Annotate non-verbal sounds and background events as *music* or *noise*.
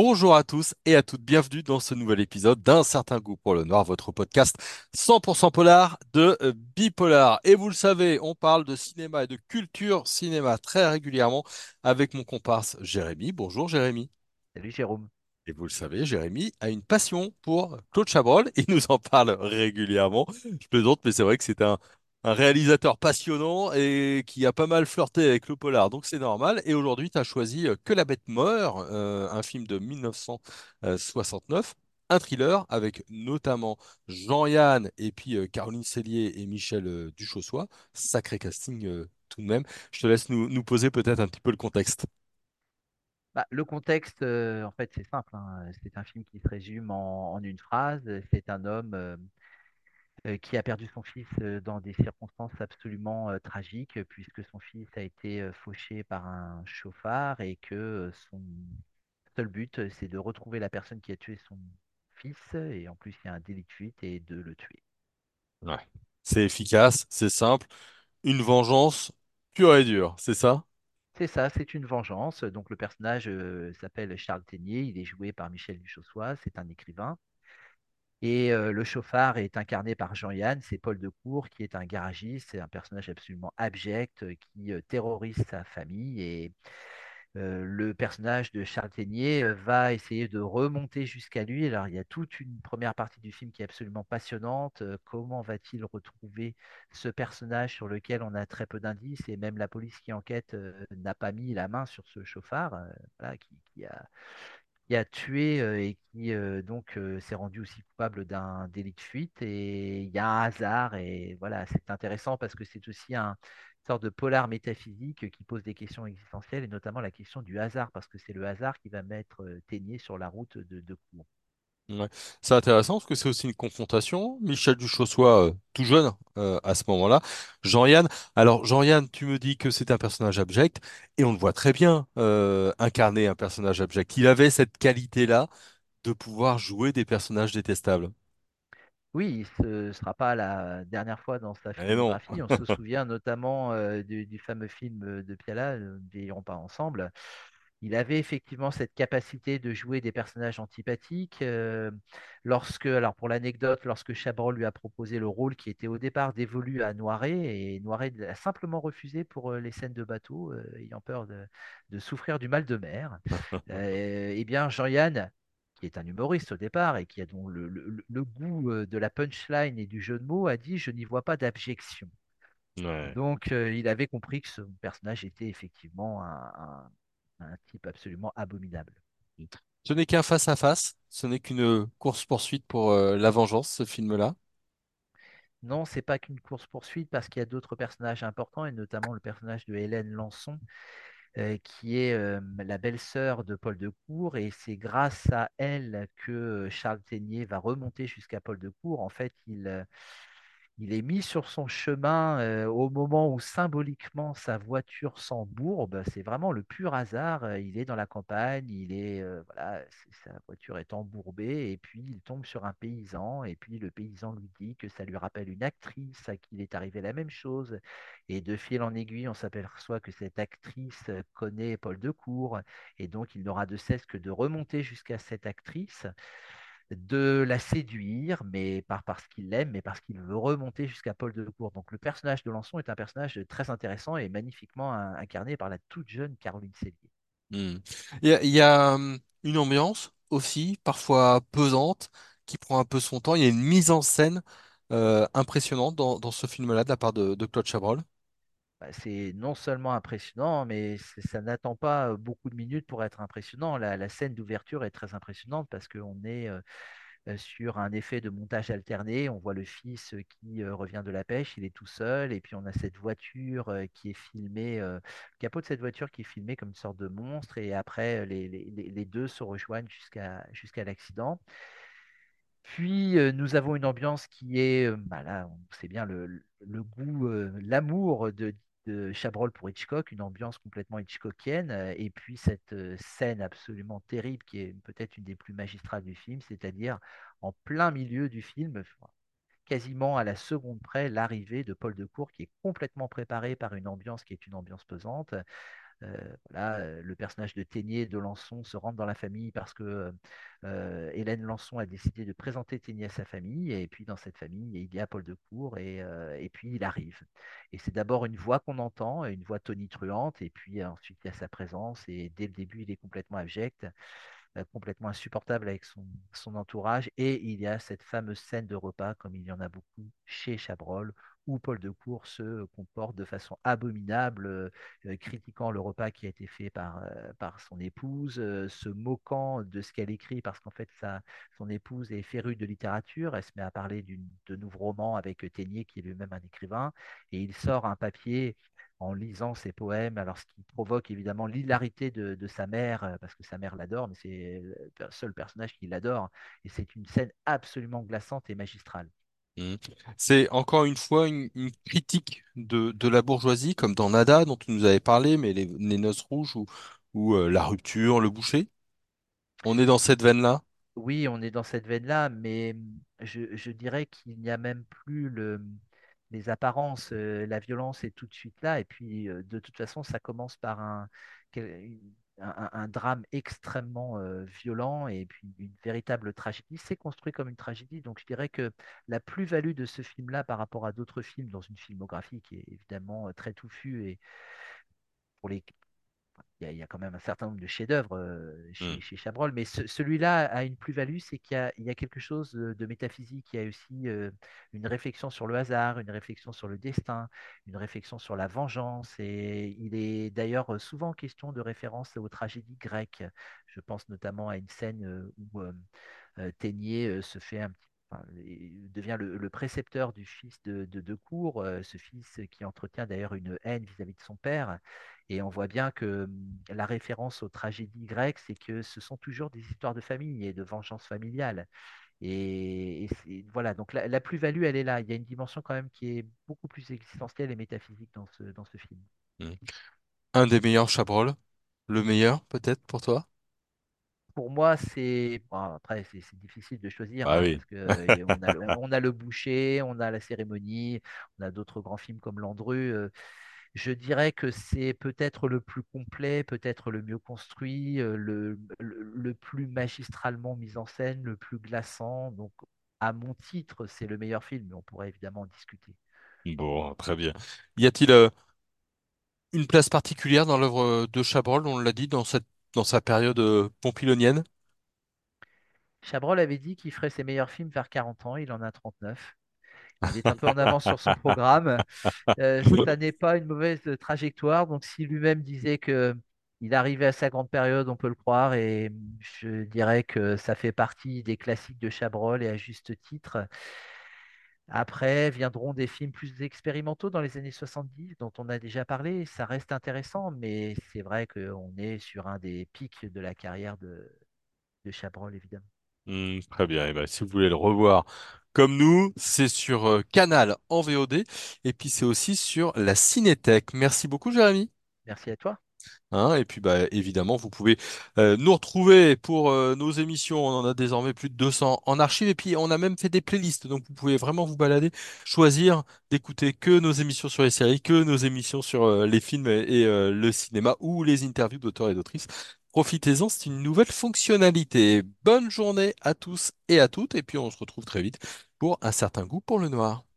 Bonjour à tous et à toutes, bienvenue dans ce nouvel épisode d'Un certain goût pour le noir, votre podcast 100% polar de euh, Bipolar. Et vous le savez, on parle de cinéma et de culture cinéma très régulièrement avec mon comparse Jérémy. Bonjour Jérémy. Salut Jérôme. Et vous le savez, Jérémy a une passion pour Claude Chabrol. Il *laughs* nous en parle régulièrement. Je plaisante, mais c'est vrai que c'est un, un réalisateur passionnant et qui a pas mal flirté avec le polar, donc c'est normal. Et aujourd'hui, tu as choisi euh, Que la bête meurt, euh, un film de 1969, un thriller avec notamment Jean-Yann et puis euh, Caroline Cellier et Michel euh, Duchossois. Sacré casting tout de même. Je te laisse nous, poser peut-être un petit peu le contexte. Bah, le contexte, en fait, c'est simple. hein. C'est un film qui se résume en, une phrase. C'est un homme qui a perdu son fils euh, dans des circonstances absolument euh, tragiques, puisque son fils a été euh, fauché par un chauffard et que euh, son seul but, euh, c'est de retrouver la personne qui a tué son fils. Et en plus, il y a un délit de fuite et de le tuer. Ouais. C'est efficace, c'est simple. Une vengeance pure et dure, c'est ça? C'est ça, c'est une vengeance. Donc le personnage euh, s'appelle Charles Ténier, il est joué par Michel Duchossois, c'est un écrivain. Et le chauffard est incarné par Jean-Yann, c'est Paul Decour, qui est un garagiste, c'est un personnage absolument abject qui terrorise sa famille. Et le personnage de Charles Ténier va essayer de remonter jusqu'à lui. Alors, il y a toute une première partie du film qui est absolument passionnante. Comment va-t-il retrouver ce personnage sur lequel on a très peu d'indices et même la police qui enquête n'a pas mis la main sur ce chauffard, voilà, qui a qui a tué euh, et qui euh, donc euh, s'est rendu aussi coupable d'un délit de fuite. Et il y a un hasard et voilà, c'est intéressant parce que c'est aussi un une sorte de polar métaphysique qui pose des questions existentielles et notamment la question du hasard parce que c'est le hasard qui va mettre Ténier sur la route de, de. Ouais. C'est intéressant parce que c'est aussi une confrontation. Michel Duchossois, euh, tout jeune euh, à ce moment-là. Jean-Yann. Alors, Jean-Yann, tu me dis que c'est un personnage abject et on le voit très bien euh, incarner un personnage abject. Il avait cette qualité-là de pouvoir jouer des personnages détestables. Oui, ce ne sera pas la dernière fois dans sa Eh non. filmographie. On se souvient notamment euh, du, du fameux film de Piala, euh, Nous ne vieillirons pas ensemble. Il avait effectivement cette capacité de jouer des personnages antipathiques. euh, lorsque, alors pour l'anecdote, lorsque Chabrol lui a proposé le rôle qui était au départ dévolu à Noiret, et Noiret a simplement refusé pour euh, les scènes de bateau, euh, ayant peur de, de souffrir du mal de mer, *laughs* eh bien Jean-Yann, qui est un humoriste au départ et qui a donc le, le- le goût de la punchline et du jeu de mots, a dit Je n'y vois pas d'abjection. Ouais. Donc, euh, il avait compris que ce personnage était effectivement un, un- un type absolument abominable. Ce n'est qu'un face-à-face. Ce n'est qu'une course-poursuite pour euh, la vengeance, ce film-là. Non, c'est pas qu'une course-poursuite parce qu'il y a d'autres personnages importants et notamment le personnage de Hélène Lançon euh, qui est euh, la belle-sœur de Paul de Cour et c'est grâce à elle que Charles Ténier va remonter jusqu'à Paul de Cour. En fait, il, il est mis sur son chemin au moment où symboliquement sa voiture s'embourbe. C'est vraiment le pur hasard. Il est dans la campagne, il est voilà, sa voiture est embourbée et puis il tombe sur un paysan et puis le paysan lui dit que ça lui rappelle une actrice à qui il est arrivé la même chose. Et de fil en aiguille, on s'aperçoit que cette actrice connaît Paul Decour et donc il n'aura de cesse que de remonter jusqu'à cette actrice de la séduire, mais pas parce qu'il l'aime, mais parce qu'il veut remonter jusqu'à Paul Decour. Donc le personnage de Lançon est un personnage très intéressant et magnifiquement in- incarné par la toute jeune Caroline Cellier. Hmm. Il y a, hum, une ambiance aussi, parfois pesante, qui prend un peu son temps. Il y a une mise en scène euh, impressionnante dans, dans ce film-là de la part de, de Claude Chabrol. Bah, C'est non seulement impressionnant, mais ça n'attend pas beaucoup de minutes pour être impressionnant. La, scène d'ouverture est très impressionnante parce qu'on est sur un effet de montage alterné. On voit le fils qui revient de la pêche, il est tout seul, et puis on a cette voiture qui est filmée, le capot de cette voiture qui est filmé comme une sorte de monstre, et après les, deux se rejoignent jusqu'à l'accident. Puis nous avons une ambiance qui est, bah là, on sait bien le, goût, l'amour de, de Chabrol pour Hitchcock, une ambiance complètement hitchcockienne, euh, et puis cette euh, scène absolument terrible qui est peut-être une des plus magistrales du film, c'est-à-dire en plein milieu du film, quasiment à la seconde près, l'arrivée de Paul Decour qui est complètement préparé par une ambiance qui est une ambiance pesante voilà, euh, le personnage de Ténier de Lançon se rentre dans la famille parce que euh, Hélène Lançon a décidé de présenter Ténier à sa famille. Et puis dans cette famille, il y a Paul de Cour et, euh, puis il arrive. Et c'est d'abord une voix qu'on entend, une voix tonitruante, et puis ensuite il y a sa présence. Et dès le début, il est complètement abject euh, complètement insupportable avec son, entourage. Et il y a cette fameuse scène de repas, comme il y en a beaucoup chez Chabrol, où Paul de Cour se comporte de façon abominable, euh, critiquant le repas qui a été fait par, euh, par son épouse, euh, se moquant de ce qu'elle écrit, parce qu'en fait, sa, son épouse est férue de littérature. Elle se met à parler de nouveaux romans avec Ténier, qui est lui-même un écrivain, et il sort un papier en lisant ses poèmes, alors ce qui provoque évidemment l'hilarité de, de, sa mère, parce que sa mère l'adore, mais c'est le seul personnage qui l'adore, et c'est une scène absolument glaçante et magistrale. Mhm. C'est encore une fois une, une critique de, de la bourgeoisie, comme dans Nada, dont tu nous avais parlé, mais les, les Noces rouges ou, ou euh, La rupture, Le boucher. On est dans cette veine-là? Oui, on est dans cette veine-là, mais je, je dirais qu'il n'y a même plus le, les apparences. euh, la violence est tout de suite là, et puis euh, de toute façon, ça commence par un, quel- un, drame extrêmement violent et puis une véritable tragédie. C'est construit comme une tragédie, donc je dirais que la plus-value de ce film-là par rapport à d'autres films dans une filmographie qui est évidemment très touffue et pour les il y, a, il y a quand même un certain nombre de chefs-d'œuvre euh, chez, chez Chabrol, mais ce- celui-là a une plus-value, c'est qu'il y a, il y a quelque chose de, de métaphysique, il y a aussi euh, une réflexion sur le hasard, une réflexion sur le destin, une réflexion sur la vengeance, et il est d'ailleurs souvent question de référence aux tragédies grecques. Je pense notamment à une scène où euh, Ténier se fait un petit enfin, devient le, précepteur du fils de, de, Cour, euh, ce fils qui entretient d'ailleurs une haine vis-à-vis de son père. Et on voit bien que hum, la référence aux tragédies grecques, c'est que ce sont toujours des histoires de famille et de vengeance familiale. Et, voilà, donc la, plus-value, elle est là. Il y a une dimension quand même qui est beaucoup plus existentielle et métaphysique dans ce, dans ce film. Mhm. Un des meilleurs Chabrol. Le meilleur, peut-être, pour toi? Pour moi, c'est bon, après c'est difficile de choisir Ah hein, oui. parce que *laughs* on a, le- on, on a le boucher, on a la cérémonie, on a d'autres grands films comme Landru. Je dirais que c'est peut-être le plus complet, peut-être le mieux construit, le, le, le plus magistralement mis en scène, le plus glaçant. Donc, à mon titre, c'est le meilleur film, mais on pourrait évidemment en discuter. Bon, très bien. Y a-t-il euh, une place particulière dans l'œuvre de Chabrol, on l'a dit, dans cette, dans sa période euh, pompilonienne? Chabrol avait dit qu'il ferait ses meilleurs films vers 40 ans, il en a 39. Il est un peu en *laughs* avance sur son programme. Euh, *laughs* ça n'est pas une mauvaise trajectoire. Donc, si lui-même disait que il arrivait à sa grande période, on peut le croire. Et je dirais que ça fait partie des classiques de Chabrol et à juste titre. Après viendront des films plus expérimentaux dans les années 70 dont on a déjà parlé. Ça reste intéressant, mais c'est vrai qu'on est sur un des pics de la carrière de, de Chabrol, évidemment. Hmm, très bien. Et ben, si vous voulez le revoir comme nous, c'est sur euh, Canal en VOD et puis c'est aussi sur la Cinétech. Merci beaucoup, Jérémy. Merci à toi. Hein, et puis bah, évidemment, vous pouvez euh, nous retrouver pour euh, nos émissions. On en a désormais plus de 200 en archive. Et puis, on a même fait des playlists. Donc, vous pouvez vraiment vous balader, choisir d'écouter que nos émissions sur les séries, que nos émissions sur euh, les films et, le cinéma ou les interviews d'auteurs et d'autrices. Profitez-en, c'est une nouvelle fonctionnalité. Bonne journée à tous et à toutes. Et puis, on se retrouve très vite pour un certain goût pour le noir.